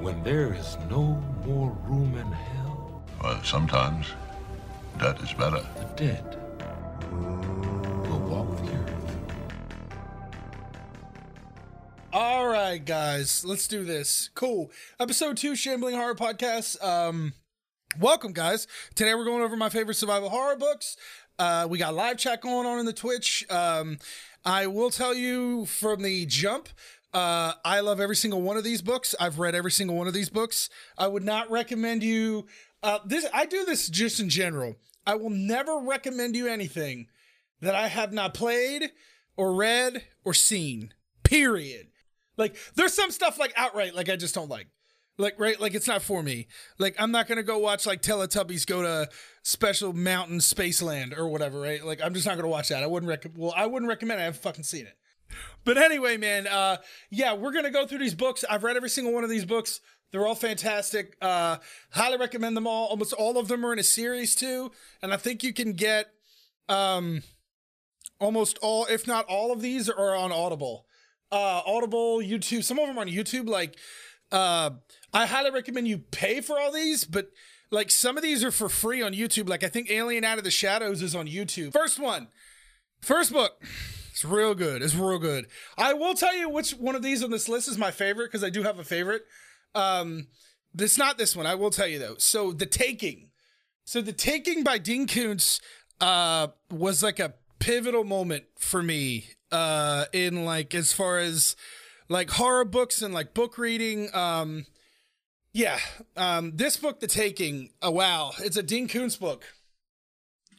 when there is no more room in hell, Well, sometimes that is better. the dead will walk the earth. All right, guys, let's do this. Cool. Episode two, Shambling Horror Podcast. Um, welcome, guys. Today we're going over my favorite survival horror books. Uh, we got live chat going on in the Twitch. Um, I will tell you from the jump. Uh, I love every single one of these books. I've read every single one of these books. I would not recommend you. Uh, this I do this just in general. I will never recommend you anything that I have not played or read or seen. Period. Like there's some stuff like outright like I just don't like. Like right, like it's not for me. Like I'm not gonna go watch like Teletubbies go to Special Mountain Spaceland or whatever. Right? Like I'm just not gonna watch that. I wouldn't recommend. Well, I wouldn't recommend. it. I haven't fucking seen it. But anyway, man. Uh, yeah, we're gonna go through these books. I've read every single one of these books. They're all fantastic. Uh, highly recommend them all. Almost all of them are in a series too, and I think you can get um almost all, if not all of these, are on Audible. Uh, Audible, YouTube. Some of them on YouTube. Like, uh, I highly recommend you pay for all these, but like some of these are for free on YouTube. Like I think Alien Out of the Shadows is on YouTube. First one, first book. It's real good. It's real good. I will tell you which one of these on this list is my favorite because I do have a favorite. Um, it's not this one. I will tell you though. So the Taking. So the Taking by Dean Koontz uh, was like a pivotal moment for me uh, in like as far as like horror books and like book reading. Um, yeah, um, this book, The Taking. Oh wow, it's a Dean Koontz book.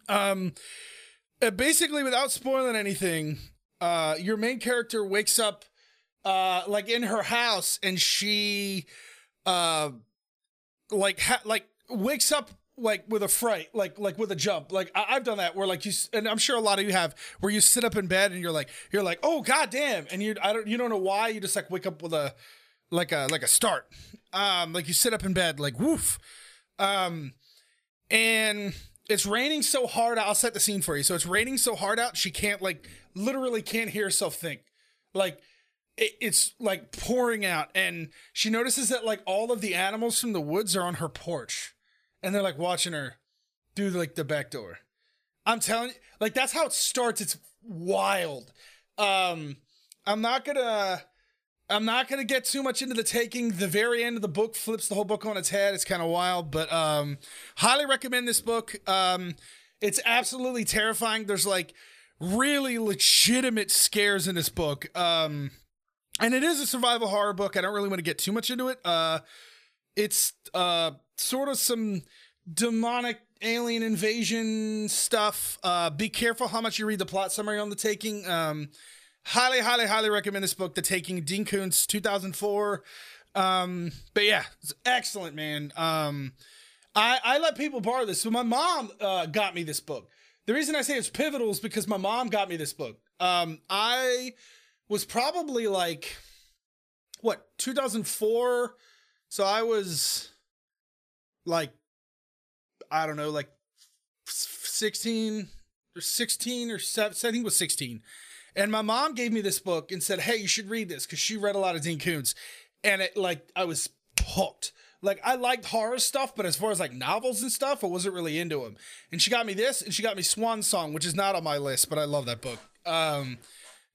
Um, uh, basically, without spoiling anything, uh, your main character wakes up, uh, like in her house, and she, uh, like ha- like wakes up like with a fright, like like with a jump. Like I- I've done that where like you, and I'm sure a lot of you have, where you sit up in bed and you're like you're like oh god damn, and you I don't you don't know why you just like wake up with a like a like a start, um like you sit up in bed like woof, um, and it's raining so hard. I'll set the scene for you. So it's raining so hard out she can't like literally can't hear herself think, like it, it's like pouring out. And she notices that like all of the animals from the woods are on her porch. And they're like watching her through like the back door. I'm telling you like that's how it starts. It's wild. Um i'm not gonna i'm not gonna get too much into the taking the very end of the book flips the whole book on its head it's kind of wild but um highly recommend this book um it's absolutely terrifying there's like really legitimate scares in this book um and it is a survival horror book. I don't really want to get too much into it. Uh, it's uh, sort of some demonic alien invasion stuff. Uh, be careful how much you read the plot summary on The Taking. Um, highly, highly, highly recommend this book, The Taking, Dean Koontz, 2004. Um, but yeah, it's excellent, man. Um, I, I let people borrow this. So my mom uh, got me this book. The reason I say it's pivotal is because my mom got me this book. Um, I was probably like what 2004 so i was like i don't know like 16 or 16 or 7 i think it was 16 and my mom gave me this book and said hey you should read this because she read a lot of dean koontz and it like i was hooked like i liked horror stuff but as far as like novels and stuff i wasn't really into them and she got me this and she got me swan song which is not on my list but i love that book um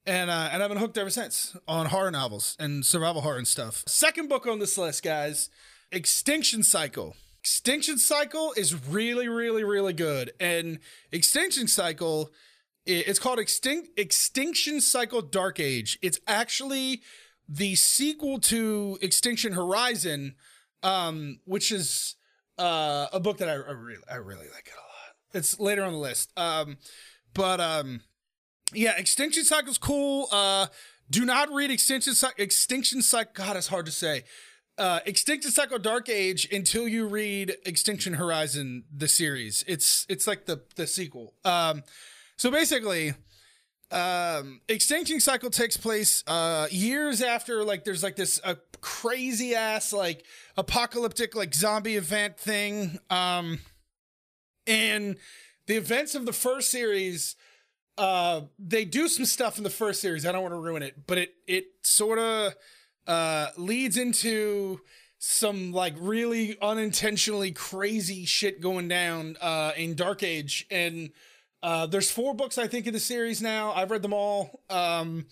and uh, and I've been hooked ever since on horror novels and survival horror and stuff. Second book on this list, guys, Extinction Cycle. Extinction Cycle is really, really, really good. And Extinction Cycle, it's called Extinct Extinction Cycle Dark Age. It's actually the sequel to Extinction Horizon, um, which is uh, a book that I, I really, I really like it a lot. It's later on the list. Um, but um, yeah, Extinction Cycle's cool. Uh, do not read Extinction Cy- Extinction Cycle. God, it's hard to say. Uh, Extinction Cycle Dark Age until you read Extinction Horizon, the series. It's it's like the the sequel. Um, so basically, um, Extinction Cycle takes place uh years after like there's like this a crazy ass like apocalyptic like zombie event thing. Um, and the events of the first series uh they do some stuff in the first series i don't want to ruin it but it it sort of uh leads into some like really unintentionally crazy shit going down uh, in Dark Age, and uh, there's four books I think in the series now. I've read them all. Um,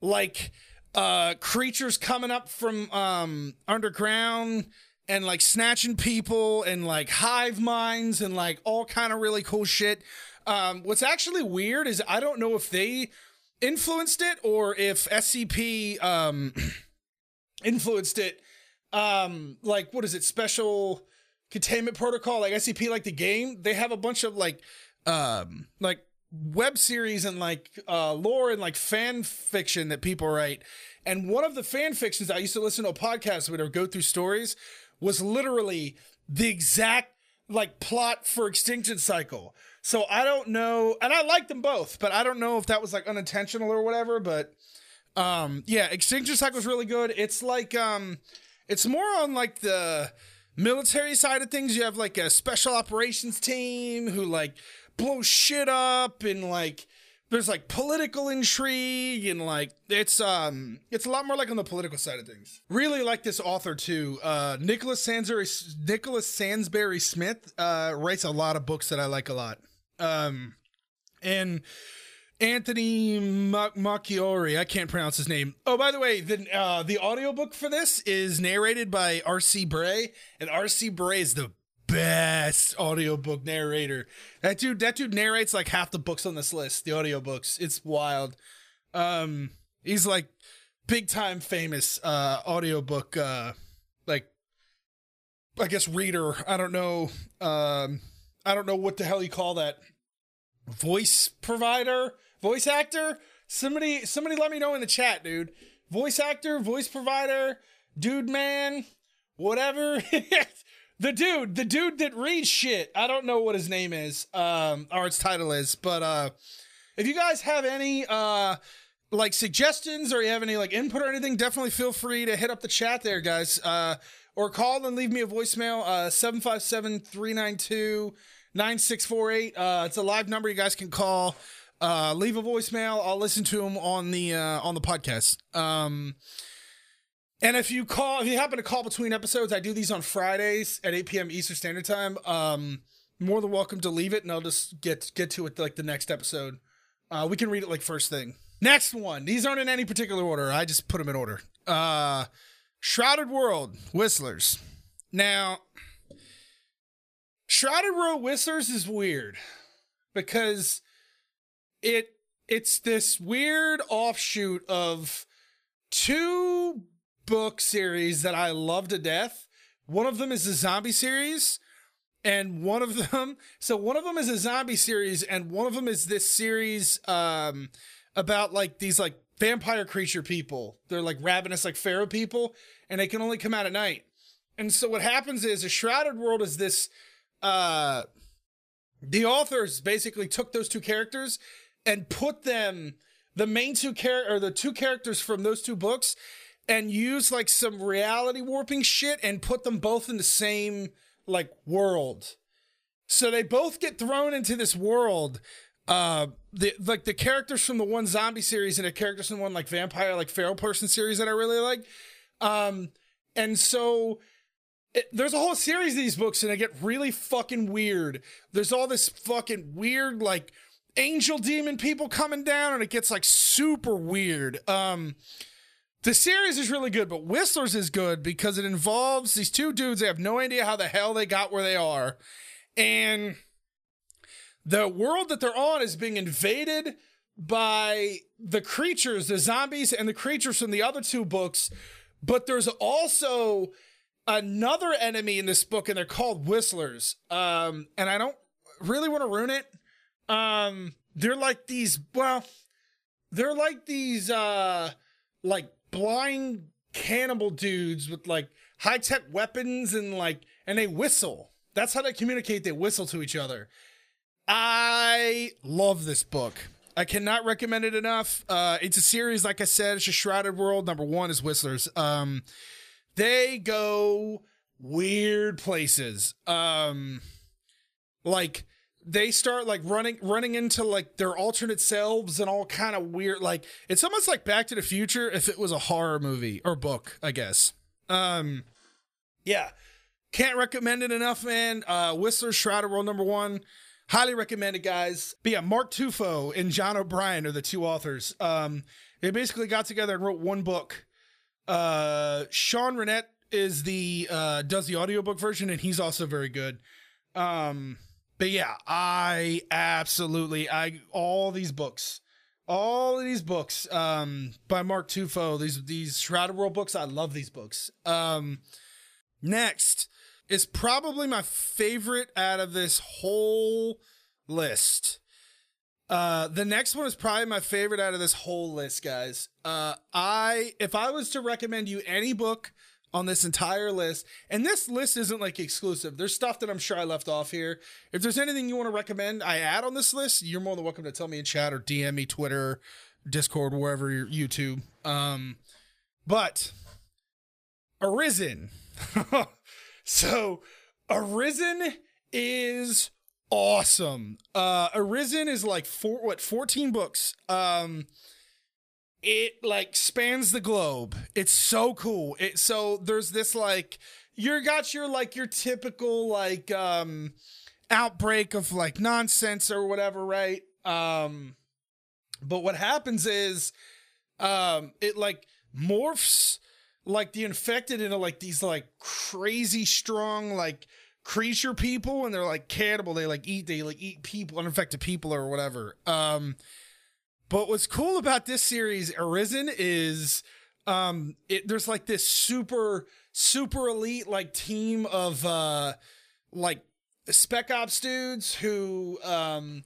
like uh, creatures coming up from um, underground and like snatching people and like hive minds and like all kind of really cool shit. Um, what's actually weird is I don't know if they influenced it or if SCP um, influenced it. Um, like what is it? Special containment protocol, like SCP, like the game. They have a bunch of like, um, like web series and like uh, lore and like fan fiction that people write. And one of the fan fictions I used to listen to a podcast where they go through stories was literally the exact like plot for Extinction Cycle. So I don't know, and I like them both, but I don't know if that was like unintentional or whatever. But um, yeah, Extinction Cycle is really good. It's like um, it's more on like the military side of things. You have like a special operations team who like blow shit up and like there's like political intrigue and like it's um it's a lot more like on the political side of things. Really like this author too. Uh Nicholas Sansbury Nicholas Sansbury Smith uh writes a lot of books that I like a lot. Um and Anthony Macchiori, I can't pronounce his name. Oh, by the way, the uh, the audiobook for this is narrated by R.C. Bray, and R.C. Bray is the best audiobook narrator. That dude, that dude narrates like half the books on this list, the audiobooks. It's wild. Um, he's like big time famous uh audiobook uh like I guess reader. I don't know. Um I don't know what the hell you call that. Voice provider, voice actor? Somebody somebody let me know in the chat, dude. Voice actor, voice provider, dude man, whatever. the dude, the dude that reads shit. I don't know what his name is, um, or its title is, but uh, if you guys have any uh, like suggestions or you have any like input or anything, definitely feel free to hit up the chat there, guys. Uh, or call and leave me a voicemail, uh, 757 392 9648. Uh, it's a live number you guys can call. Uh, leave a voicemail. I'll listen to them on the uh, on the podcast. Um, and if you call, if you happen to call between episodes, I do these on Fridays at 8 p.m. Eastern Standard Time. Um, more than welcome to leave it, and I'll just get get to it like the next episode. Uh, we can read it like first thing. Next one. These aren't in any particular order. I just put them in order. Uh, Shrouded World Whistlers. Now, Shrouded World Whistlers is weird because it it's this weird offshoot of two book series that I love to death. One of them is a zombie series, and one of them, so one of them is a zombie series, and one of them is this series um, about like these like vampire creature people. They're like ravenous, like pharaoh people, and they can only come out at night. And so what happens is a shrouded world is this. Uh, the authors basically took those two characters and put them the main two character or the two characters from those two books and use like some reality warping shit and put them both in the same like world. So they both get thrown into this world. Uh, the like the characters from the one zombie series and the characters from one like vampire like feral person series that I really like. Um, and so it, there's a whole series of these books and they get really fucking weird. There's all this fucking weird like angel demon people coming down and it gets like super weird. Um, the series is really good, but Whistlers is good because it involves these two dudes. They have no idea how the hell they got where they are. And the world that they're on is being invaded by the creatures, the zombies, and the creatures from the other two books. But there's also another enemy in this book, and they're called Whistlers. Um, and I don't really want to ruin it. Um, they're like these, well, they're like these, uh, like blind cannibal dudes with like high tech weapons and like and they whistle. That's how they communicate. They whistle to each other. I love this book. I cannot recommend it enough. Uh, it's a series, like I said, it's a Shrouded World. Number one is Whistlers. Um, they go weird places. Um, like they start like running running into like their alternate selves and all kind of weird like it's almost like back to the future if it was a horror movie or book i guess um yeah, can't recommend it enough, man. Uh, Whistler Shrouded World number one. Highly recommended, guys. But yeah, Mark Tufo and John O'Brien are the two authors. Um, they basically got together and wrote one book. Uh, Sean Runnette is the uh, does the audiobook version, and he's also very good. Um, but yeah, I absolutely I all these books, all of these books um, by Mark Tufo, these these Shrouded World books, I love these books. Um, next is probably my favorite out of this whole list. Uh, the next one is probably my favorite out of this whole list, guys. Uh, I if I was to recommend you any book on this entire list, and this list isn't like exclusive. There's stuff that I'm sure I left off here. If there's anything you want to recommend, I add on this list. You're more than welcome to tell me in chat or DM me, Twitter, Discord, wherever you're YouTube. Um, but Arisen. so Arisen is awesome. Uh Arisen is like four what 14 books. Um it like spans the globe. It's so cool. It so there's this like you got your like your typical like um outbreak of like nonsense or whatever, right? Um but what happens is um it like morphs like the infected into like these like crazy strong like creature people and they're like cannibal they like eat they like eat people uninfected people or whatever um but what's cool about this series, Arisen, is um it there's like this super super elite like team of uh like spec ops dudes who um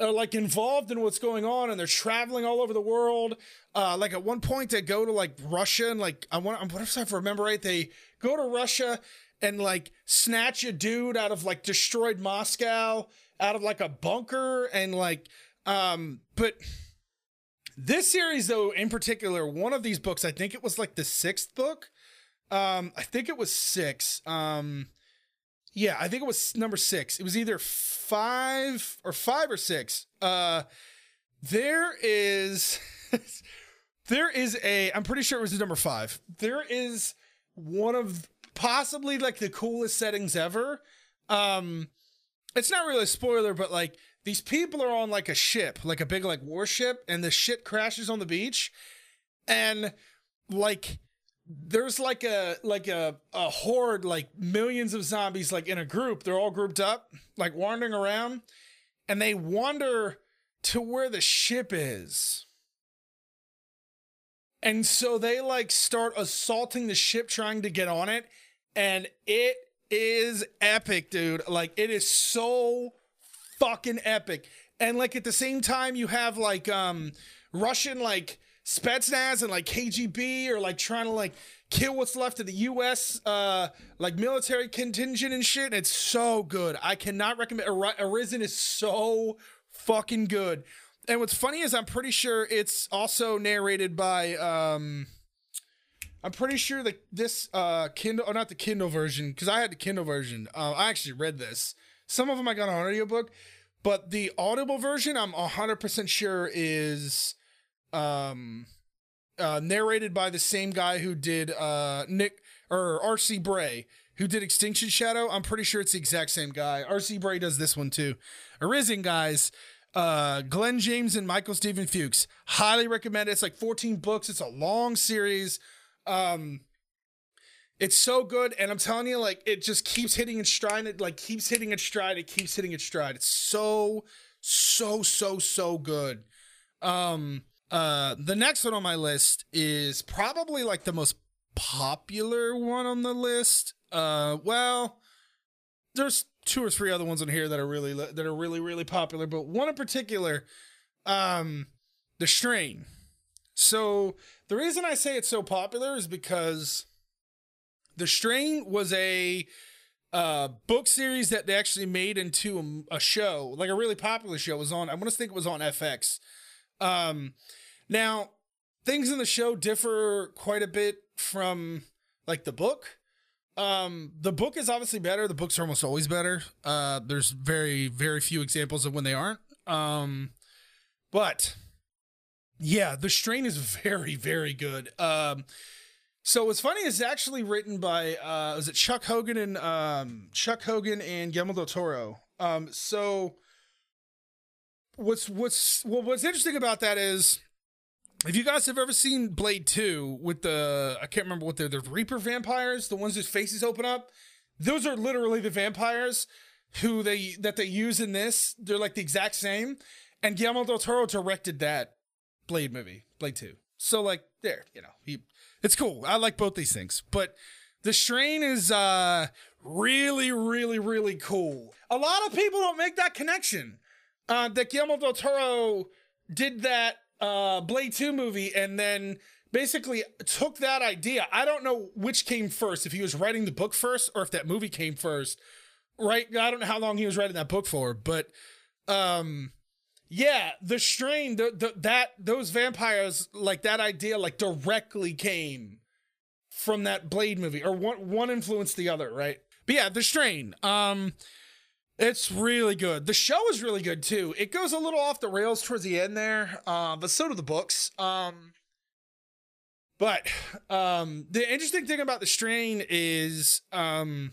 are like involved in what's going on and they're traveling all over the world. Uh like at one point they go to like Russia and like I want I what if I remember right, they go to Russia and like snatch a dude out of like destroyed Moscow out of like a bunker and like um, but this series, though, in particular, one of these books, I think it was like the sixth book. Um, I think it was six. Um, yeah, I think it was number six. It was either five or five or six. Uh, there is, there is a. I'm pretty sure it was number five. There is one of possibly like the coolest settings ever. Um, it's not really a spoiler, but like these people are on like a ship, like a big like warship, and the ship crashes on the beach, and like there's like a like a a horde, like millions of zombies, like in a group. They're all grouped up, like wandering around, and they wander to where the ship is. And so they like start assaulting the ship trying to get on it. And it is epic, dude. Like it is so fucking epic. And like at the same time, you have like um Russian like Spetsnaz and like KGB or like trying to like kill what's left of the U.S. uh like military contingent and shit. And it's so good. I cannot recommend. Ar- Arisen is so fucking good. And what's funny is I'm pretty sure it's also narrated by um. I'm pretty sure that this uh Kindle or not the Kindle version because I had the Kindle version. Uh, I actually read this. Some of them I got on audiobook, but the audible version I'm 100% sure is um uh narrated by the same guy who did uh Nick or RC Bray who did Extinction Shadow. I'm pretty sure it's the exact same guy. RC Bray does this one too. Arisen guys, uh Glynn James and Michael Stephen Fuchs. Highly recommend it. It's like 14 books. It's a long series. Um it's so good, and I'm telling you, like it just keeps hitting its stride. It like keeps hitting its stride. It keeps hitting its stride. It's so, so, so, so good. Um, uh, the next one on my list is probably like the most popular one on the list. Uh, well, there's two or three other ones on here that are really that are really really popular, but one in particular, um, the Strain. So the reason I say it's so popular is because the Strain was a uh, book series that they actually made into a, a, show, like a really popular show. It was on. I want to think it was on FX. Um, now things in the show differ quite a bit from like the book. Um, the book is obviously better. The books are almost always better. Uh, there's very very few examples of when they aren't. Um, but yeah, the strain is very very good. Um So what's funny is actually written by uh was it Chuck Hogan and um Chuck Hogan and Guillermo del Toro. Um so what's what's well, what's interesting about that is if you guys have ever seen Blade 2 with the I can't remember what they're the Reaper vampires, the ones whose faces open up, those are literally the vampires who they that they use in this. They're like the exact same. And Guillermo del Toro directed that Blade movie, Blade 2. So like there, you know, he it's cool. I like both these things. But the strain is uh really, really, really cool. A lot of people don't make that connection. Uh that Guillermo del Toro did that uh Blade 2 movie and then basically took that idea. I don't know which came first, if he was writing the book first or if that movie came first. Right? I don't know how long he was writing that book for, but um yeah, the strain, the, the that those vampires, like that idea, like directly came from that Blade movie, or one one influenced the other, right? But yeah, the strain. Um, it's really good. The show is really good too. It goes a little off the rails towards the end there, uh, but so do the books. Um, but um, the interesting thing about the strain is um,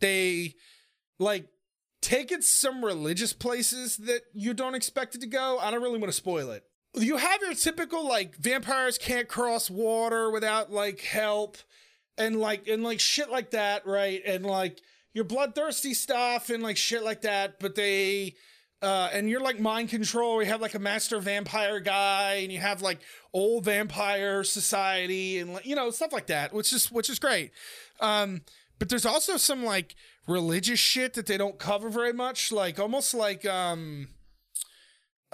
they like take it some religious places that you don't expect it to go. I don't really want to spoil it. You have your typical like vampires can't cross water without like help and like and like shit like that, right? And like your bloodthirsty stuff and like shit like that, but they uh, and you're like mind control. You have like a master vampire guy, and you have like old vampire society, and you know stuff like that, which is which is great. Um, but there's also some like religious shit that they don't cover very much, like almost like um,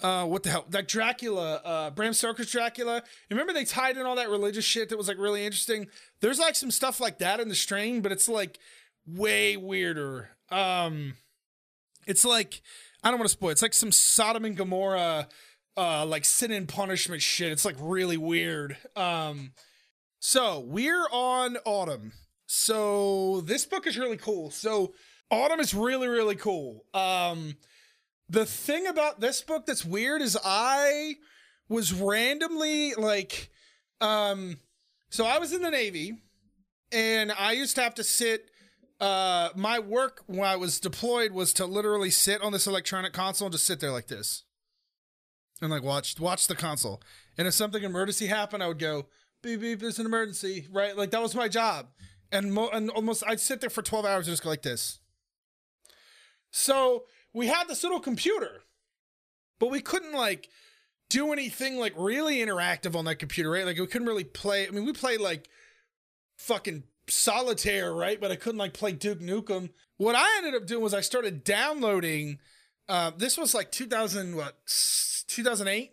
uh, what the hell, like Dracula, uh, Bram Stoker's Dracula. Remember they tied in all that religious shit that was like really interesting. There's like some stuff like that in the strain, but it's like way weirder. Um, it's like I don't want to spoil. It's like some Sodom and Gomorrah, uh, like sin and punishment shit. It's like really weird. Um, so we're on autumn. So this book is really cool. So autumn is really really cool. Um, the thing about this book that's weird is I was randomly like, um, so I was in the Navy, and I used to have to sit uh my work when I was deployed was to literally sit on this electronic console and just sit there like this. And like watch watch the console. And if something emergency happened, I would go, beep beep, there's an emergency, right? Like that was my job. And, mo- and almost I'd sit there for 12 hours and just go like this. So we had this little computer, but we couldn't like do anything like really interactive on that computer, right? Like we couldn't really play. I mean, we played like fucking solitaire, right? But I couldn't like play Duke Nukem. What I ended up doing was I started downloading. Uh, this was like 2000, what, 2008.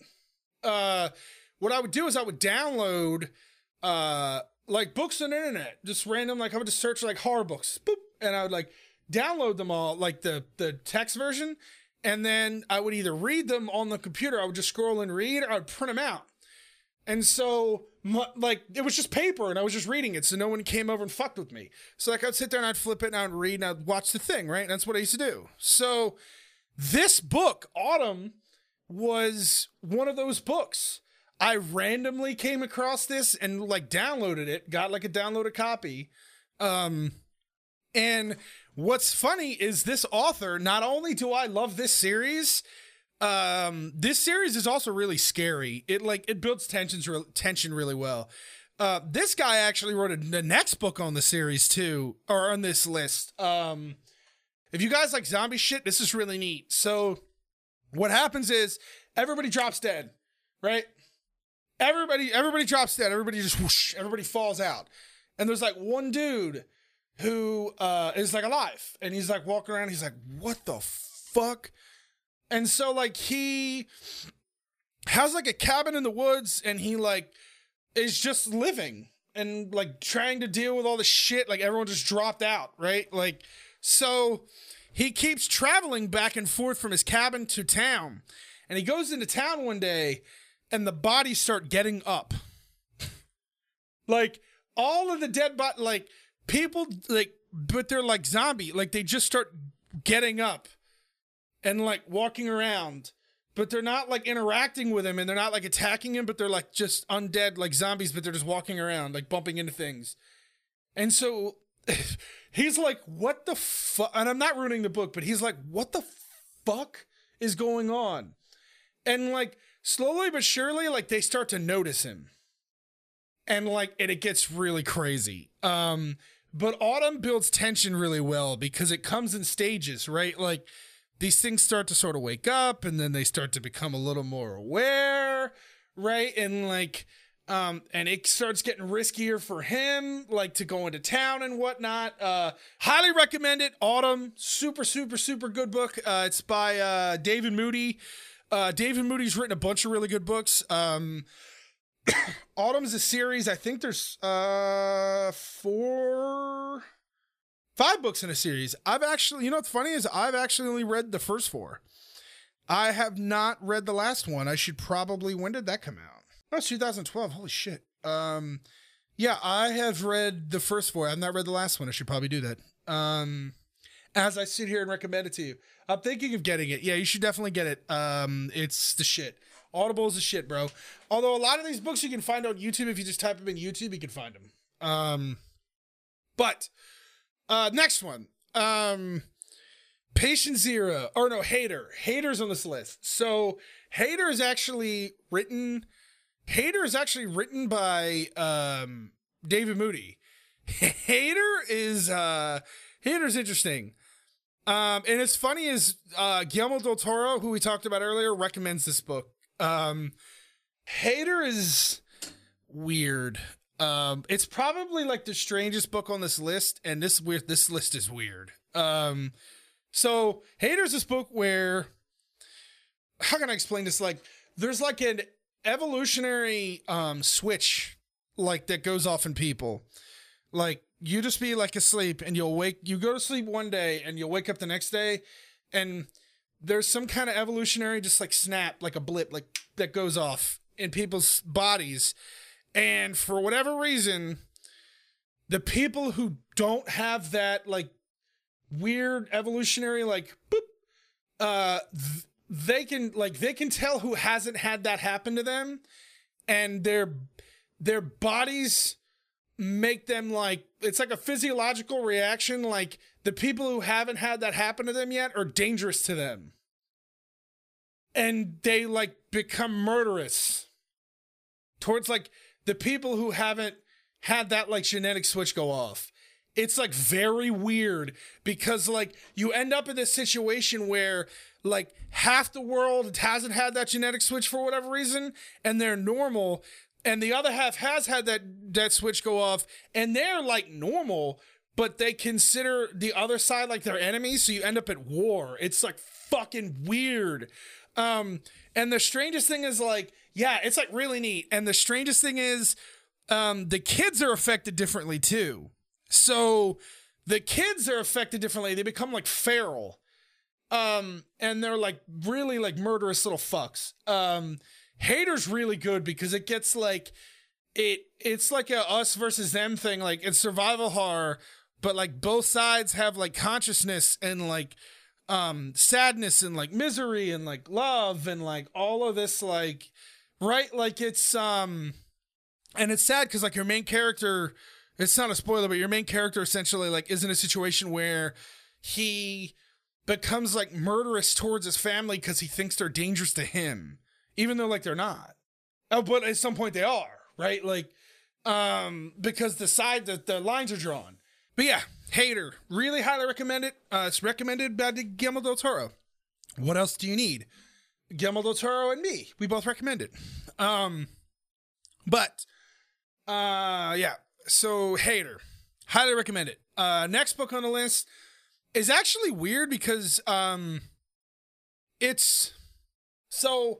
Uh, what I would do is I would download uh, like books on the internet, just random. Like I would just search like horror books, boop, and I would like download them all, like the the text version, and then I would either read them on the computer. I would just scroll and read, or I'd print them out. And so, my, like, it was just paper, and I was just reading it, so no one came over and fucked with me. So, like, I'd sit there and I'd flip it and I'd read and I'd watch the thing, right? And that's what I used to do. So, this book, Autumn, was one of those books. I randomly came across this and like downloaded it, got like a downloaded copy. Um, and what's funny is this author, not only do I love this series, um this series is also really scary. It like it builds tensions re- tension really well. Uh this guy actually wrote a, the next book on the series too or on this list. Um if you guys like zombie shit this is really neat. So what happens is everybody drops dead right everybody everybody drops dead. Everybody just whoosh everybody falls out. And there's like one dude who uh is like alive. And he's like walking around. He's like what the fuck? And so like he has like a cabin in the woods and he like is just living and like trying to deal with all the shit. Like everyone just dropped out, right? Like so he keeps traveling back and forth from his cabin to town. And he goes into town one day and the bodies start getting up. like all of the dead body like people like but they're like zombie like they just start getting up and like walking around but they're not like interacting with him and they're not like attacking him, but they're like just undead, like zombies, but they're just walking around, like bumping into things. And so he's like, what the fuck? And I'm not ruining the book, but he's like, what the fuck is going on? And like, slowly but surely, like they start to notice him. And like, and it gets really crazy. Um, but Autumn builds tension really well because it comes in stages, right? Like, these things start to sort of wake up and then they start to become a little more aware, right? And like, um, and it starts getting riskier for him, like to go into town and whatnot. Uh, highly recommend it. Autumn, super, super, super good book. Uh, it's by uh, David Moody. Uh, David Moody's written a bunch of really good books. Um, Autumn's a series. I think there's uh four, five books in a series. I've actually, you know what's funny is I've actually only read the first four. I have not read the last one. I should probably. When did that come out? It's 2012. Holy shit. Um, yeah, I have read the first four. I've not read the last one. I should probably do that. Um, as I sit here and recommend it to you, I'm thinking of getting it. Yeah, you should definitely get it. Um, it's the shit. Audible is the shit, bro. Although a lot of these books you can find on YouTube if you just type them in YouTube, you can find them. Um, but uh, next one, um, Patient Zero, or no, Hater. Hater's on this list. So Hater is actually written. Hater is actually written by um, David Moody. Hater is uh, Hater's interesting. Um, and it's funny is uh, Guillermo del Toro, who we talked about earlier, recommends this book. Um, Hater is weird. Um, it's probably like the strangest book on this list, and this weird. This list is weird. Um, so Hater's this book where how can I explain this? Like, there's like an evolutionary um switch like that goes off in people. Like you just be like asleep and you'll wake you go to sleep one day and you'll wake up the next day and there's some kind of evolutionary just like snap like a blip like that goes off in people's bodies. And for whatever reason the people who don't have that like weird evolutionary like boop uh th- they can like they can tell who hasn't had that happen to them and their their bodies make them like it's like a physiological reaction like the people who haven't had that happen to them yet are dangerous to them. And they like become murderous towards like the people who haven't had that like genetic switch go off. It's like very weird because like you end up in this situation where like half the world hasn't had that genetic switch for whatever reason and they're normal and the other half has had that that switch go off and they're like normal but they consider the other side like their enemy so you end up at war. It's like fucking weird. Um and the strangest thing is like yeah it's like really neat. And the strangest thing is um the kids are affected differently too. So the kids are affected differently. They become like feral. Um and they're like really like murderous little fucks. Um Hater's really good because it gets like it it's like a us versus them thing like it's survival horror but like both sides have like consciousness and like um sadness and like misery and like love and like all of this like right? Like it's um and it's sad because like your main character it's not a spoiler but your main character essentially like is in a situation where he becomes like murderous towards his family because he thinks they're dangerous to him even though like they're not. Oh, but at some point they are, right? Like, um, because the side that the lines are drawn. But yeah, Hater, really highly recommend it. Uh, it's recommended by Guillermo del Toro. What else do you need? Guillermo del Toro and me, we both recommend it. Um, but uh, yeah. So Hater, highly recommend it. Uh, next book on the list is actually weird because um, it's so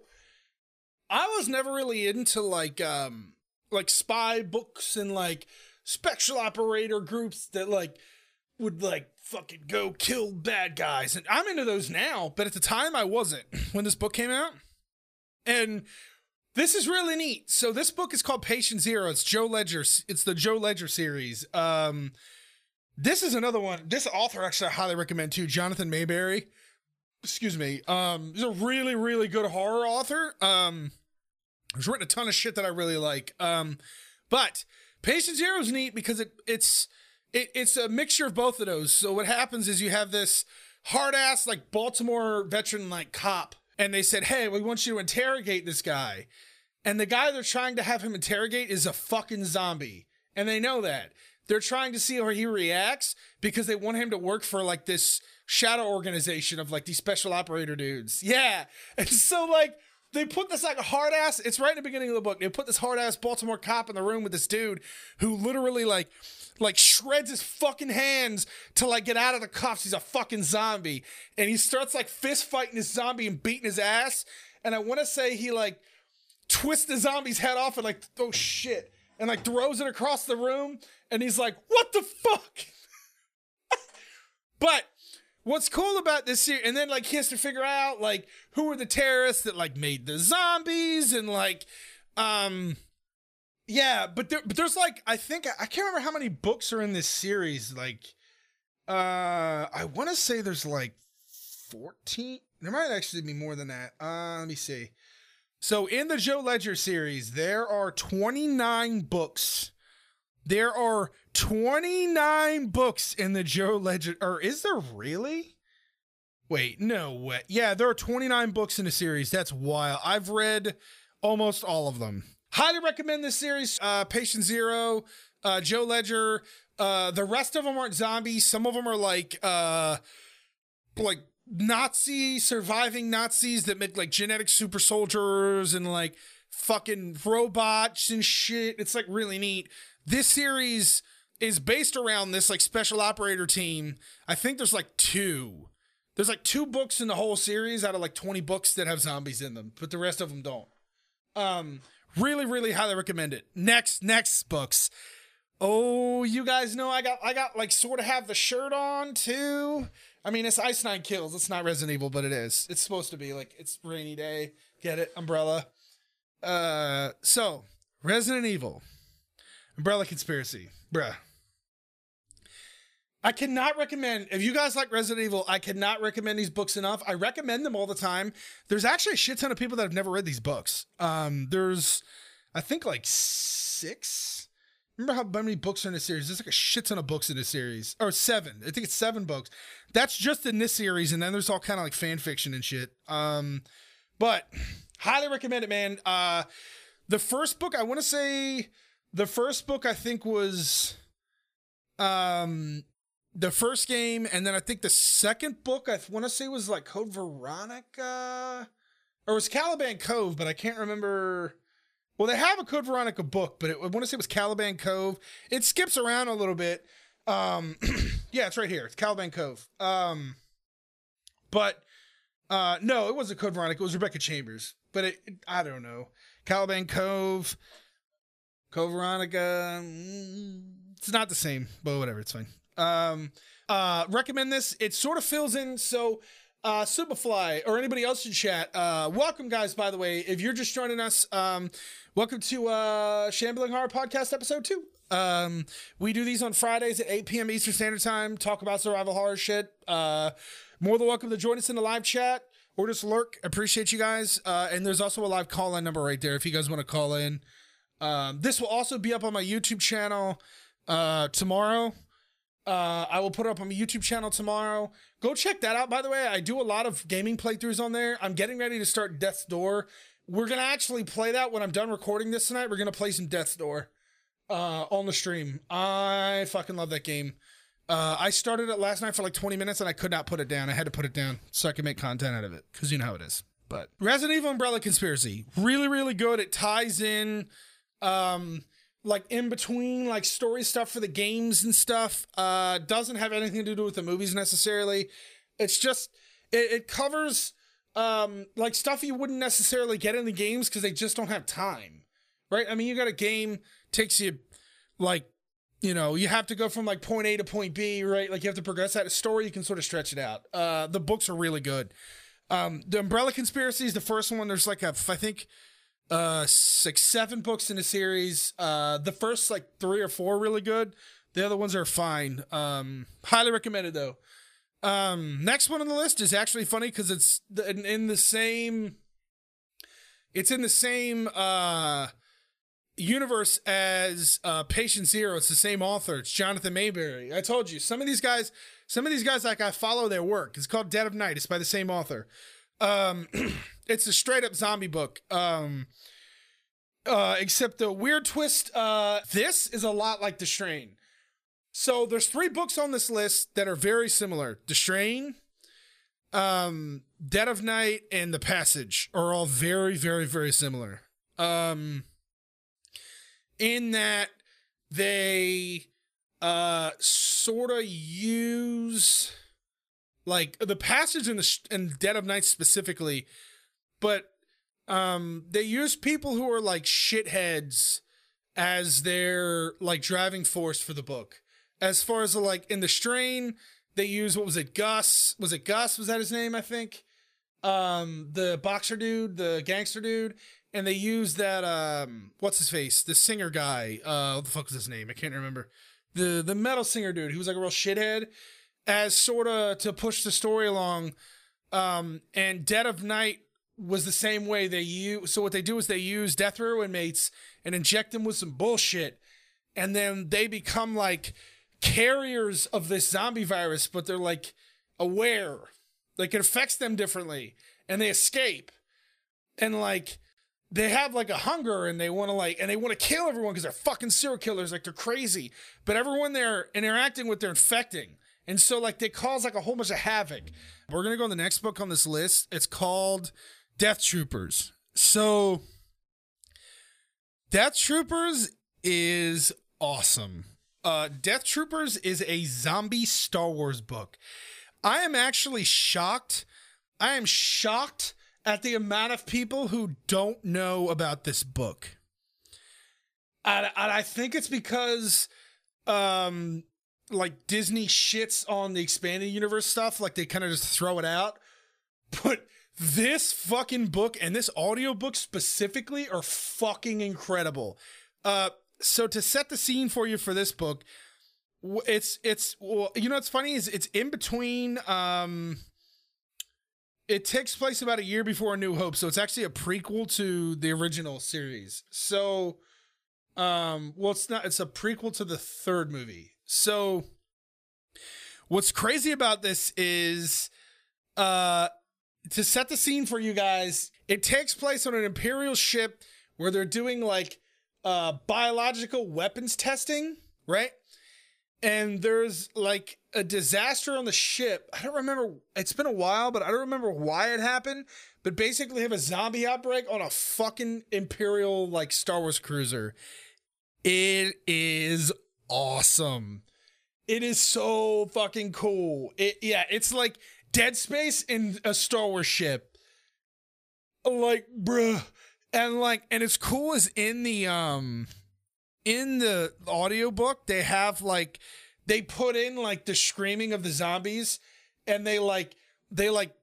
I was never really into like um like spy books and like special operator groups that like would like fucking go kill bad guys. And I'm into those now, but at the time I wasn't when this book came out. And this is really neat. So this book is called Patient Zero. It's Joe Ledger. It's the Joe Ledger series. Um this is another one. This author actually I highly recommend too, Jonathan Maberry. Excuse me. Um, he's a really, really good horror author. Um, he's written a ton of shit that I really like. Um, but Patient Zero is neat because it it's it, it's a mixture of both of those. So what happens is you have this hard ass like Baltimore veteran like cop, and they said, "Hey, we want you to interrogate this guy," and the guy they're trying to have him interrogate is a fucking zombie, and they know that. They're trying to see how he reacts because they want him to work for like this shadow organization of like these special operator dudes. Yeah. And so like they put this like hard ass, it's right in the beginning of the book. They put this hard ass Baltimore cop in the room with this dude who literally like like shreds his fucking hands to like get out of the cuffs. He's a fucking zombie. And he starts like fist fighting this zombie and beating his ass. And I want to say he like twists the zombie's head off and like, oh shit. And like throws it across the room. And he's like, what the fuck? but what's cool about this series, and then like he has to figure out like who are the terrorists that like made the zombies and like, um, yeah, but there, but there's like I think I can't remember how many books are in this series. Like, uh, I want to say there's like fourteen. There might actually be more than that. Uh, let me see. So in the Joe Ledger series, there are 29 books. There are 29 books in the Joe Ledger. Or is there really? Wait, no way. Yeah, there are 29 books in the series. That's wild. I've read almost all of them. Highly recommend this series. Uh, Patient Zero, uh, Joe Ledger. Uh, the rest of them aren't zombies. Some of them are like, uh, like Nazi surviving Nazis that make like genetic super soldiers and like fucking robots and shit. It's like really neat. This series is based around this like special operator team. I think there's like two. There's like two books in the whole series out of like 20 books that have zombies in them, but the rest of them don't. Um, really, really highly recommend it. Next, next books. Oh, you guys know I got I got like sort of have the shirt on too. I mean, it's Ice Nine Kills. It's not Resident Evil, but it is. It's supposed to be like it's rainy day. Get it? Umbrella. Uh, so Resident Evil, Umbrella Conspiracy, bruh. I cannot recommend if you guys like Resident Evil. I cannot recommend these books enough. I recommend them all the time. There's actually a shit ton of people that have never read these books. Um, there's, I think like six. Remember how many books are in the series? There's like a shit ton of books in the series, or seven. I think it's seven books. That's just in this series, and then there's all kind of like fan fiction and shit. Um, but highly recommend it, man. Uh, the first book I want to say, the first book I think was, um, the first game, and then I think the second book I want to say was like Code Veronica, or was Caliban Cove, but I can't remember. Well, they have a Code Veronica book, but it, I want to say it was Caliban Cove. It skips around a little bit. Um, yeah, it's right here. It's Caliban Cove. Um, but uh, no, it wasn't Code Veronica. It was Rebecca Chambers. But it, it, I don't know. Caliban Cove, Code Veronica. mm, It's not the same, but whatever. It's fine. Um, uh, recommend this. It sort of fills in. So, uh, Superfly or anybody else in chat, uh, welcome guys. By the way, if you're just joining us, um, welcome to uh, Shambling Horror Podcast episode two. Um, we do these on Fridays at 8 p.m. Eastern Standard Time. Talk about survival horror shit. Uh, more than welcome to join us in the live chat or just lurk. Appreciate you guys. Uh, and there's also a live call in number right there if you guys want to call in. Um, this will also be up on my YouTube channel uh, tomorrow. Uh, I will put it up on my YouTube channel tomorrow. Go check that out. By the way, I do a lot of gaming playthroughs on there. I'm getting ready to start Death's Door. We're gonna actually play that when I'm done recording this tonight. We're gonna play some Death's Door uh, on the stream. I fucking love that game. Uh, I started it last night for like 20 minutes and I could not put it down. I had to put it down so I could make content out of it because you know how it is. But Resident Evil Umbrella Conspiracy, really, really good. It ties in, um, like in between like story stuff for the games and stuff. Uh, doesn't have anything to do with the movies necessarily. It's just it, it covers um like stuff you wouldn't necessarily get in the games because they just don't have time, right? I mean, you got a game takes you like you know you have to go from like point A to point B, right? Like you have to progress that. Story you can sort of stretch it out. Uh, the books are really good. Um, the Umbrella Conspiracy is the first one. There's like a I think uh six seven books in a series uh the first like three or four really good the other ones are fine um highly recommended though Um, next one on the list is actually funny because it's in, in the same. It's in the same uh, universe as uh, Patient Zero. It's the same author. It's Jonathan Maberry I told you some of these guys. Some of these guys, like I follow their work. It's called Dead of Night. It's by the same author. Um, it's a straight up zombie book. Um, uh, except the weird twist. Uh, this is a lot like The Strain. So there's three books on this list that are very similar. The Strain, um, Dead of Night, and The Passage are all very, very, very similar. Um, in that they uh sort of use like the passage in the in Dead of Night specifically, but um they use people who are like shitheads as their like driving force for the book. As far as like in the strain, they use what was it, Gus? Was it Gus? Was that his name? I think. Um, the boxer dude, the gangster dude, and they use that um, what's his face, the singer guy. Uh, what the fuck was his name? I can't remember. The the metal singer dude, who was like a real shithead, as sort of to push the story along. Um, and Dead of Night was the same way they use. So what they do is they use death row inmates and inject them with some bullshit, and then they become like carriers of this zombie virus, but they're like aware, like it affects them differently, and they escape, and like they have like a hunger and they want to like and they want to kill everyone because they're fucking serial killers, like they're crazy, but everyone they're interacting with, they're infecting. And so like they cause like a whole bunch of havoc. We're gonna go on the next book on this list. It's called Death Troopers. So Death Troopers is awesome. Uh, Death Troopers is a zombie Star Wars book. I am actually shocked. I am shocked at the amount of people who don't know about this book. And, and I think it's because um like Disney shits on the expanded universe stuff, like they kind of just throw it out. But this fucking book and this audiobook specifically are fucking incredible. Uh so to set the scene for you for this book, it's it's well, you know what's funny is it's in between um it takes place about a year before a new hope so it's actually a prequel to the original series so um well it's not it's a prequel to the third movie so what's crazy about this is uh to set the scene for you guys it takes place on an imperial ship where they're doing like uh, biological weapons testing, right? And there's like a disaster on the ship. I don't remember. It's been a while, but I don't remember why it happened. But basically, have a zombie outbreak on a fucking Imperial like Star Wars cruiser. It is awesome. It is so fucking cool. It yeah, it's like Dead Space in a Star Wars ship. Like, bruh, and like and it's cool is in the um in the audiobook they have like they put in like the screaming of the zombies and they like they like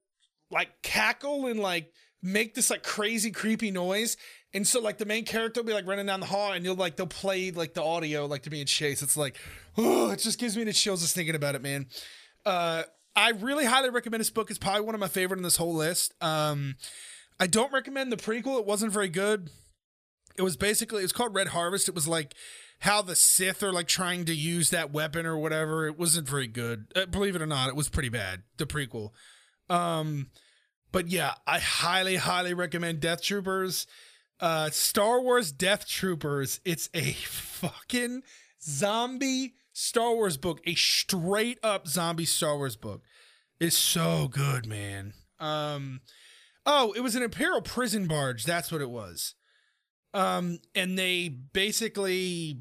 like cackle and like make this like crazy creepy noise. And so like the main character will be like running down the hall and you'll like they'll play like the audio like to be in chase. It's like oh it just gives me the chills just thinking about it man. Uh i really highly recommend this book it's probably one of my favorite in this whole list um I don't recommend the prequel. It wasn't very good. It was basically it's called Red Harvest. It was like how the Sith are like trying to use that weapon or whatever. It wasn't very good. Uh, believe it or not, it was pretty bad. The prequel. Um, but yeah, I highly, highly recommend Death Troopers. Uh, Star Wars Death Troopers. It's a fucking zombie Star Wars book. A straight up zombie Star Wars book. It's so good, man. Um, Oh, it was an imperial prison barge. That's what it was. Um, and they basically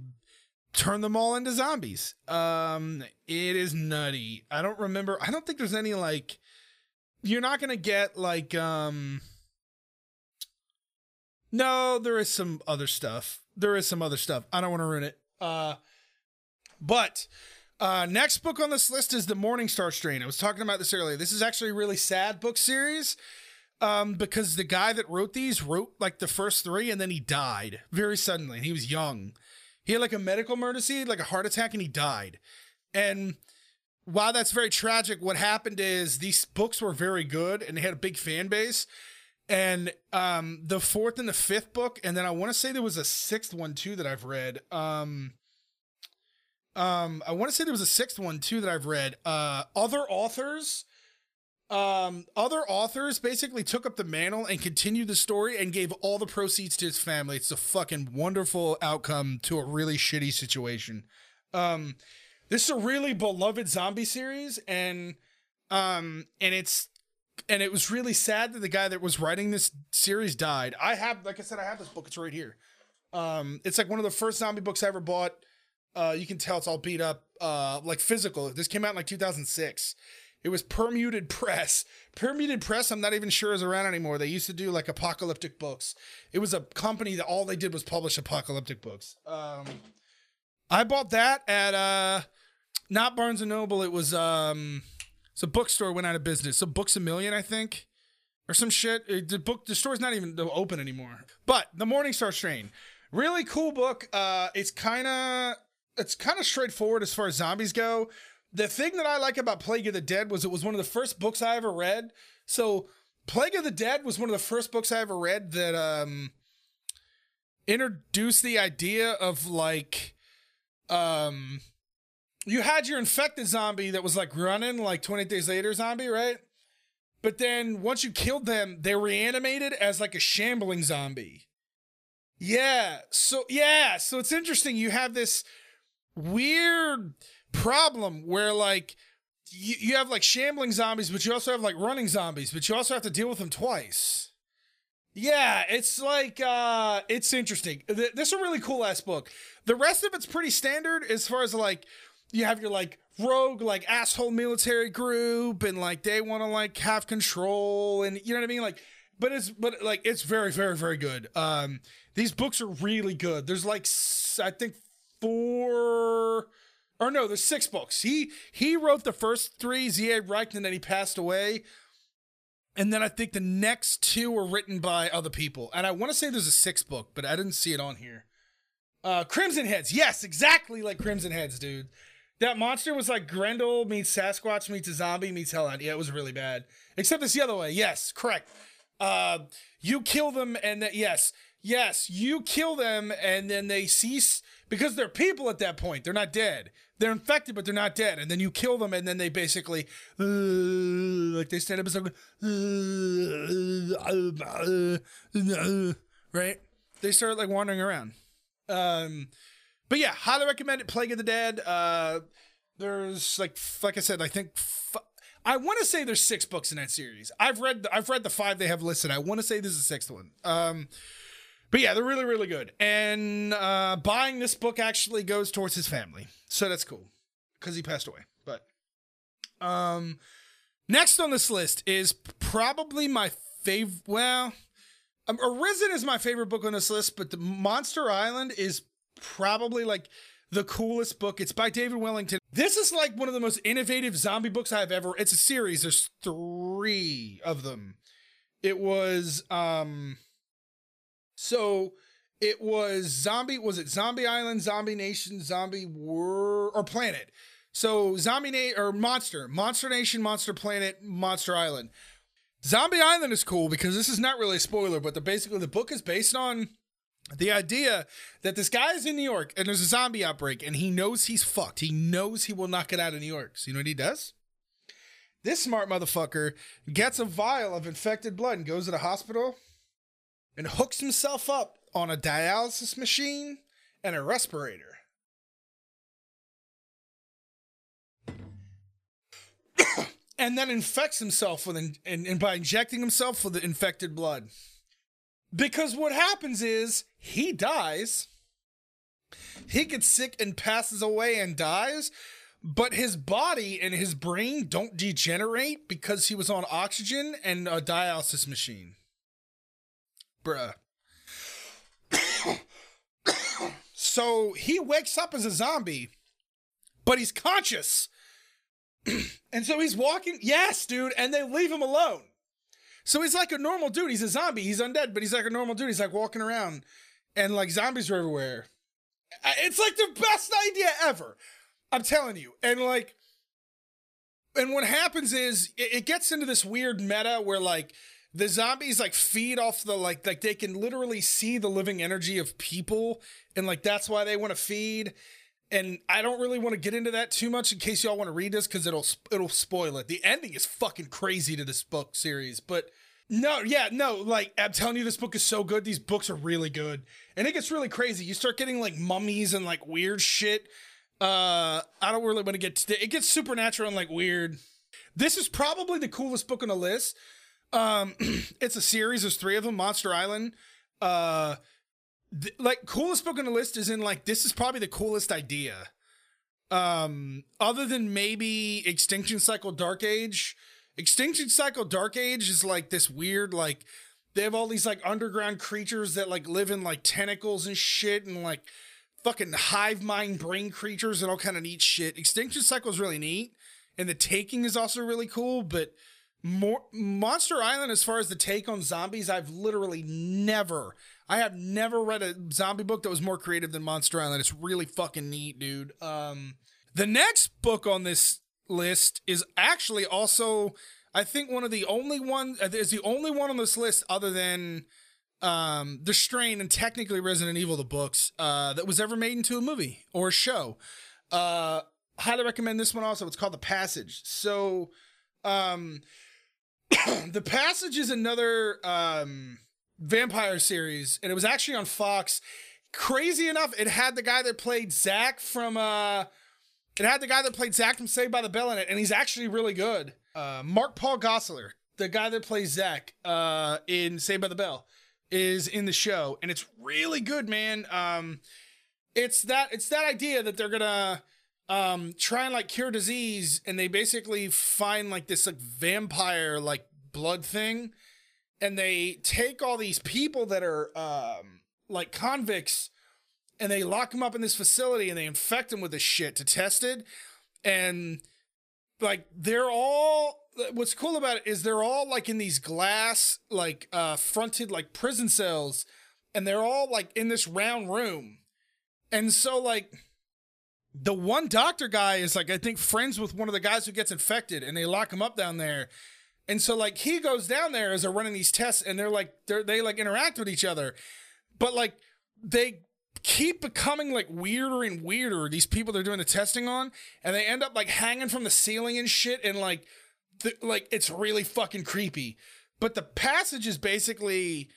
turn them all into zombies. Um, it is nutty. I don't remember. I don't think there's any like. You're not gonna get like um. No, there is some other stuff. There is some other stuff. I don't want to ruin it. Uh, but uh, next book on this list is the Morning Star Strain. I was talking about this earlier. This is actually a really sad book series um, because the guy that wrote these wrote like the first three and then he died very suddenly. He was young. He had like a medical emergency, like a heart attack, and he died. And while that's very tragic, what happened is these books were very good and they had a big fan base. And um, the fourth and the fifth book, and then I want to say there was a sixth one too that I've read. Um, um, I want to say there was a sixth one too that I've read. Uh, other authors, um, other authors basically took up the mantle and continued the story and gave all the proceeds to his family. It's a fucking wonderful outcome to a really shitty situation. Um, this is a really beloved zombie series, and um, and it's and it was really sad that the guy that was writing this series died. I have, like I said, I have this book. It's right here. Um, it's like one of the first zombie books I ever bought. Uh, you can tell it's all beat up, uh, like physical. This came out in like 2006. It was Permuted Press. Permuted Press, I'm not even sure is around anymore. They used to do like apocalyptic books. It was a company that all they did was publish apocalyptic books. Um, I bought that at uh, not Barnes and Noble. It was um, it's a bookstore went out of business. So Books a Million, I think, or some shit. It, the book, the store's not even open anymore. But the Morningstar Strain, really cool book. Uh, it's kind of it's kind of straightforward as far as zombies go. The thing that I like about Plague of the Dead was it was one of the first books I ever read. So Plague of the Dead was one of the first books I ever read that um introduced the idea of like um you had your infected zombie that was like running like 20 days later zombie, right? But then once you killed them, they reanimated as like a shambling zombie. Yeah. So yeah, so it's interesting you have this weird problem where like you, you have like shambling zombies, but you also have like running zombies, but you also have to deal with them twice. Yeah, it's like uh it's interesting. Th- This is a really cool ass book. The rest of it's pretty standard as far as like you have your like rogue like asshole military group and like they want to like have control and you know what I mean like but it's but like it's very very very good. Um these books are really good. There's like I think four or no, there's six books. He he wrote the first three, Z.A. Recht, and then he passed away. And then I think the next two were written by other people. And I want to say there's a sixth book, but I didn't see it on here. Uh Crimson Heads. Yes, exactly like Crimson Heads, dude. That monster was like Grendel meets Sasquatch meets a zombie meets Hellhound. Yeah, it was really bad. Except it's the other way. Yes, correct. Uh you kill them and that yes, yes, you kill them and then they cease because they're people at that point. They're not dead. They're infected, but they're not dead. And then you kill them, and then they basically uh, like they stand up and start going, right? They start like wandering around. Um, but yeah, highly recommend it. Plague of the Dead. Uh, there's like like I said, I think f- I want to say there's six books in that series. I've read I've read the five they have listed. I want to say this is the sixth one. Um, but yeah, they're really really good. And uh, buying this book actually goes towards his family, so that's cool because he passed away. But um, next on this list is probably my favorite. Well, um, Arisen is my favorite book on this list, but the Monster Island is probably like the coolest book. It's by David Wellington. This is like one of the most innovative zombie books I've ever. It's a series. There's three of them. It was um so it was zombie was it Zombie Island, Zombie Nation, Zombie World or Planet. So Zombie Na- or Monster, Monster Nation, Monster Planet, Monster Island. Zombie Island is cool because this is not really a spoiler, but the basically the book is based on the idea that this guy is in New York and there's a zombie outbreak and he knows he's fucked. He knows he will not get out of New York. So you know what he does? This smart motherfucker gets a vial of infected blood and goes to the hospital and hooks himself up on a dialysis machine and a respirator. and then infects himself with in, and, and by injecting himself with the infected blood. Because what happens is he dies, he gets sick and passes away and dies, but his body and his brain don't degenerate because he was on oxygen and a dialysis machine. Bruh. so he wakes up as a zombie, but he's conscious. and so he's walking. Yes, dude. And they leave him alone. So he's like a normal dude. He's a zombie. He's undead, but he's like a normal dude. He's like walking around and like zombies are everywhere. It's like the best idea ever. I'm telling you. And like, and what happens is it, gets into this weird meta where like the zombies like feed off the like like they can literally see the living energy of people and like that's why they want to feed and I don't really want to get into that too much in case y'all want to read this because it'll it'll spoil it. The ending is fucking crazy to this book series, but no, yeah, no, like I'm telling you, this book is so good. These books are really good, and it gets really crazy. You start getting like mummies and like weird shit. Uh, I don't really want to get to, it gets supernatural and like weird. This is probably the coolest book on the list. Um, it's a series. There's three of them. Monster Island. Uh, th- like coolest book on the list is in like this is probably the coolest idea. Um, other than maybe Extinction Cycle Dark Age. Extinction Cycle Dark Age is like this weird like they have all these like underground creatures that like live in like tentacles and shit and like fucking hive mind brain creatures and all kind of neat shit. Extinction Cycle is really neat and the taking is also really cool, but more Monster Island as far as the take on zombies, I've literally never I have never read a zombie book that was more creative than Monster Island. It's really fucking neat, dude. Um the next book on this list is actually also I think one of the only one uh, is the only one on this list other than um The Strain and technically Resident Evil the books uh that was ever made into a movie or a show. Uh highly recommend this one also. It's called The Passage. So um The Passage is another um vampire series and it was actually on Fox. Crazy enough, it had the guy that played Zach from uh it had the guy that played Zach from Saved by the Bell in it, and he's actually really good. Uh, Mark Paul Gosselaar, the guy that plays Zach uh, in Saved by the Bell, is in the show, and it's really good, man. Um, it's that it's that idea that they're gonna um, try and like cure disease, and they basically find like this like vampire like blood thing, and they take all these people that are um, like convicts and they lock him up in this facility and they infect him with this shit to test it. And like they're all what's cool about it is they're all like in these glass like uh fronted like prison cells and they're all like in this round room. And so like the one doctor guy is like I think friends with one of the guys who gets infected and they lock him up down there. And so like he goes down there as they're running these tests and they're like they're, they like interact with each other. But like they keep becoming like weirder and weirder these people they're doing the testing on and they end up like hanging from the ceiling and shit and like th- like it's really fucking creepy but the passage is basically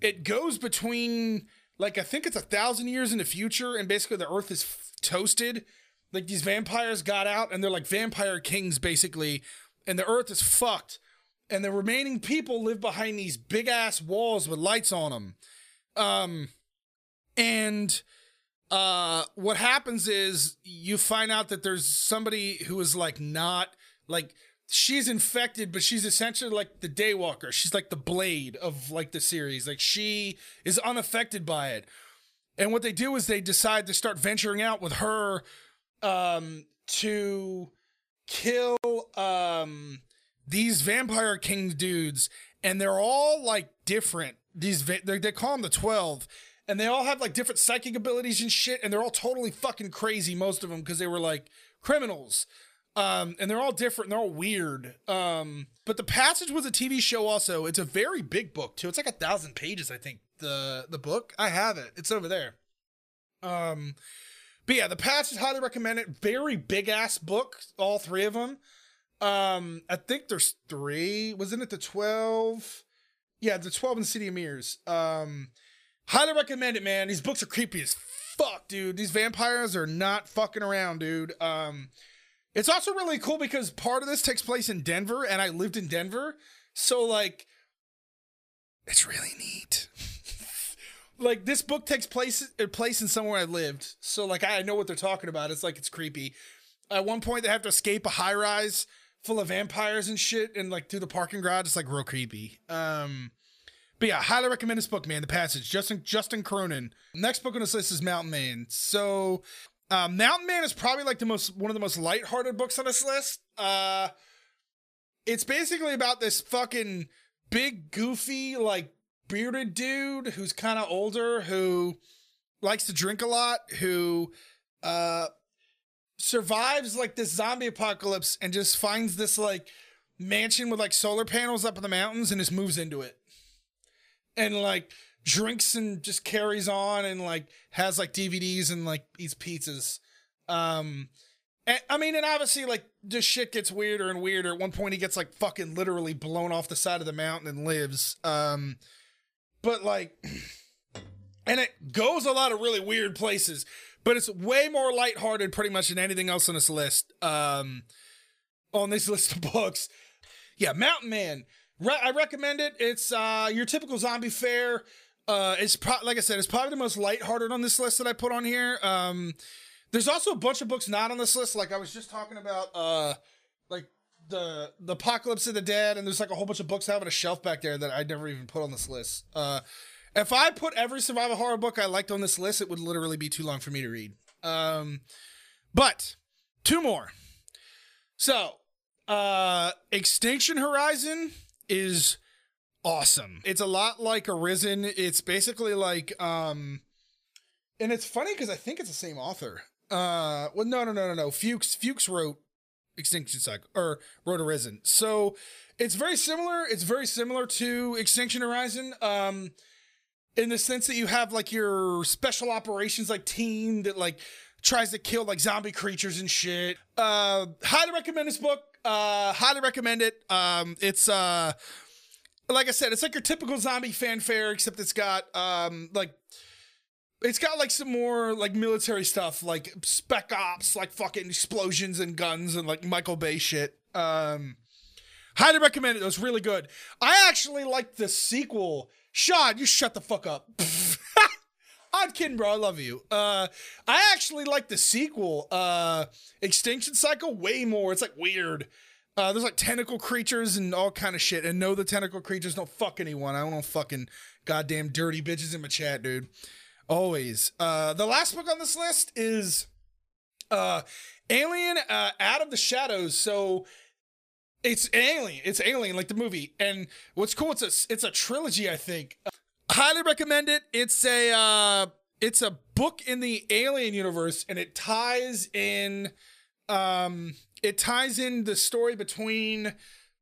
it goes between like i think it's a thousand years in the future and basically the earth is toasted. Like these vampires got out and they're like vampire kings basically and the earth is fucked and the remaining people live behind these big ass walls with lights on them um and uh what happens is you find out that there's somebody who is like not like she's infected but she's essentially like the daywalker. She's like the blade of like the series. Like she is unaffected by it and what they do is they decide to start venturing out with her um to kill um these vampire king dudes and they're all like different these va- they, call them the 12 and they all have like different psychic abilities and shit, and they're all totally fucking crazy, most of them, because they were like criminals. Um, and they're all different, and they're all weird. Um, but the passage was a TV show also. It's a very big book too. It's like a thousand pages, I think. The the book. I have it. It's over there. Um, but yeah, the patch is highly recommend it. Very big ass book, all three of them. Um, I think there's three. Wasn't it the twelve? Yeah, the twelve in City of Mirrors. Um, Highly recommend it, man. These books are creepy as fuck, dude. These vampires are not fucking around, dude. Um, it's also really cool because part of this takes place in Denver, and I lived in Denver, so like, it's really neat. like this book takes place uh, place in somewhere I lived, so like I know what they're talking about. It's like it's creepy. At one point, they have to escape a high rise full of vampires and shit, and like through the parking garage. It's like real creepy. Um. But yeah, I highly recommend this book, man. The Passage, Justin Justin Cronin. Next book on this list is Mountain Man. So, uh, Mountain Man is probably like the most one of the most lighthearted books on this list. Uh, it's basically about this fucking big, goofy, like bearded dude who's kind of older, who likes to drink a lot, who uh survives like this zombie apocalypse and just finds this like mansion with like solar panels up in the mountains and just moves into it. And like drinks and just carries on and like has like DVDs and like eats pizzas. Um and, I mean, and obviously, like, this shit gets weirder and weirder. At one point, he gets like fucking literally blown off the side of the mountain and lives. Um, but like, and it goes a lot of really weird places. But it's way more lighthearted, pretty much, than anything else on this list. Um, on this list of books, yeah, Mountain Man. Re- I recommend it. It's uh your typical zombie fare. Uh, it's pro- like I said, it's probably the most lighthearted on this list that I put on here. Um there's also a bunch of books not on this list. Like I was just talking about, uh, the the Apocalypse of the Dead, and there's like a whole bunch of books on a shelf back there that I never even put on this list. Uh, if I put every survival horror book I liked on this list, it would literally be too long for me to read. Um, but two more. So, uh, Extinction Horizon is awesome. It's a lot like Arisen. It's basically like, um, and it's funny because I think it's the same author. Uh, well, no, no, no, no, no. Fuchs, Fuchs wrote Extinction Cycle or wrote Arisen. So it's very similar. It's very similar to Extinction Horizon. Um, in the sense that you have like your special operations like team that like tries to kill like zombie creatures and shit. Uh, highly recommend this book. Uh, highly recommend it. Um, it's uh, like I said, it's like your typical zombie fanfare, except it's got um, like it's got like some more like military stuff, like spec ops, like fucking explosions and guns and like Michael Bay shit. Um, highly recommend it. It was really good. I actually like the sequel. Sean, you shut the fuck up. I'm kidding, bro. I love you. Uh, I actually like the sequel, uh, Extinction Cycle, way more. It's like weird. Uh, there's like tentacle creatures and all kind of shit. And no, the tentacle creatures don't fuck anyone. I don't fucking goddamn dirty bitches in my chat, dude. Always. Uh, the last book on this list is uh, Alien uh, Out of the Shadows. So it's Alien. It's Alien, like the movie. And what's cool? It's a it's a trilogy. I think. Uh, highly recommend it. It's a uh, it's a book in the Alien universe, and it ties in. Um, it ties in the story between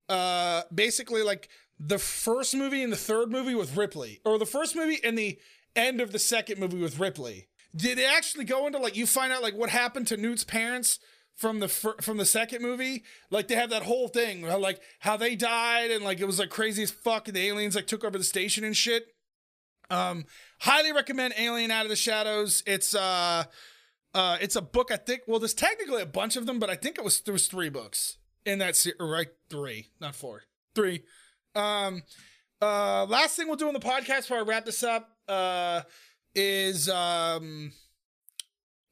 uh basically like the first movie and the third movie with Ripley, or the first movie and the end of the second movie with Ripley. Did it actually go into like you find out like what happened to Newt's parents from the fir- from the second movie? Like they have that whole thing like how they died and like it was like crazy as fuck and the aliens like took over the station and shit. Um highly recommend Alien Out of the Shadows. It's uh uh it's a book I think well there's technically a bunch of them but I think it was there was 3 books in that series right 3, not 4. 3. Um uh last thing we'll do on the podcast before I wrap this up uh, is um,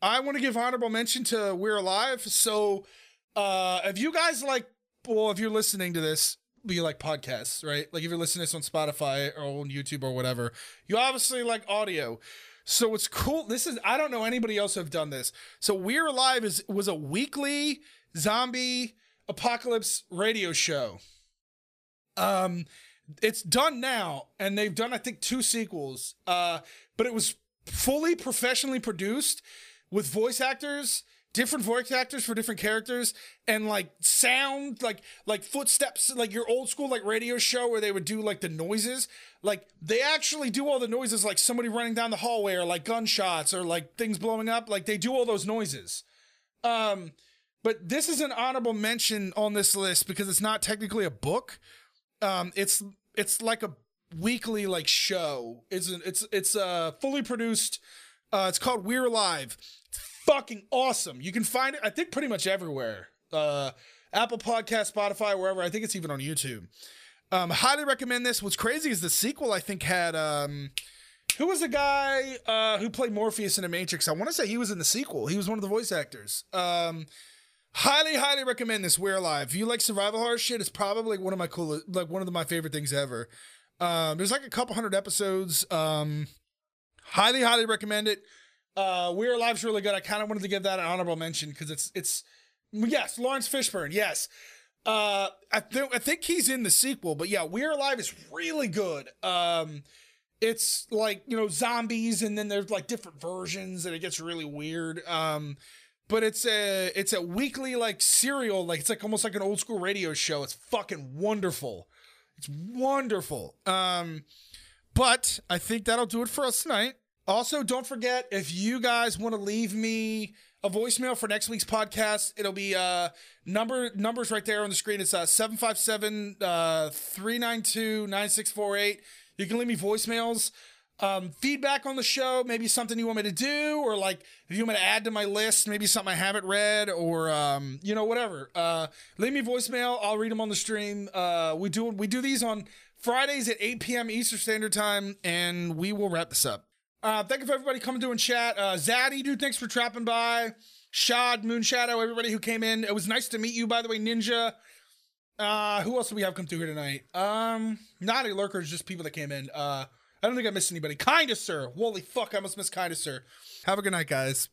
I want to give honorable mention to We're Alive. So, uh, if you guys like, well, if you're listening to this, you like podcasts, right? Like if you're listening to this on Spotify or on YouTube or whatever, you obviously like audio. So it's cool. This is I don't know anybody else who have done this. So We're Alive is was a weekly zombie apocalypse radio show. Um it's done now and they've done i think two sequels. Uh but it was fully professionally produced with voice actors different voice actors for different characters and like sound like like footsteps like your old school like radio show where they would do like the noises. Like they actually do all the noises like somebody running down the hallway or like gunshots or like things blowing up. Like they do all those noises. Um but this is an honorable mention on this list because it's not technically a book. Um it's it's like a weekly like show. It's it's it's uh fully produced. Uh, it's called We're Alive. It's fucking awesome. You can find it, I think, pretty much everywhere. Uh, Apple Podcast, Spotify, wherever. I think it's even on YouTube. Um, highly recommend this. What's crazy is the sequel. I think had um, who was the guy uh who played Morpheus in the Matrix? I want to say he was in the sequel. He was one of the voice actors. Um, highly highly recommend this we're alive. If you like survival horror shit it's probably one of my coolest like one of my favorite things ever. Um there's like a couple hundred episodes um highly highly recommend it. Uh we're alive's really good. I kind of wanted to give that an honorable mention because it's it's yes Laurence Fishburne yes. Uh I, th- I think he's in the sequel but yeah we're alive is really good. Um it's like you know zombies and then there's like different versions and it gets really weird. Um but it's a it's a weekly like serial, like it's like almost like an old school radio show. It's fucking wonderful. It's wonderful. Um, but I think that'll do it for us tonight. Also, don't forget if you guys want to leave me a voicemail for next week's podcast, it'll be uh number numbers right there on the screen. It's uh 757 uh 392 9648. You can leave me voicemails. Um, feedback on the show, maybe something you want me to do, or like if you want me to add to my list, maybe something I haven't read, or um, you know, whatever. Uh, leave me voicemail. I'll read them on the stream. Uh, we do we do these on Fridays at 8 p.m. Eastern Standard Time, and we will wrap this up. Uh, thank you for everybody coming to and chat. Uh, Zaddy, dude, thanks for trapping by. Shad, Moonshadow, everybody who came in. It was nice to meet you, by the way, Ninja. Uh, who else do we have come through here tonight? Um, not a lurkers, just people that came in. Uh, I don't think I missed anybody. Kinda, sir. Holy fuck, I must miss Kinda, sir. Have a good night, guys.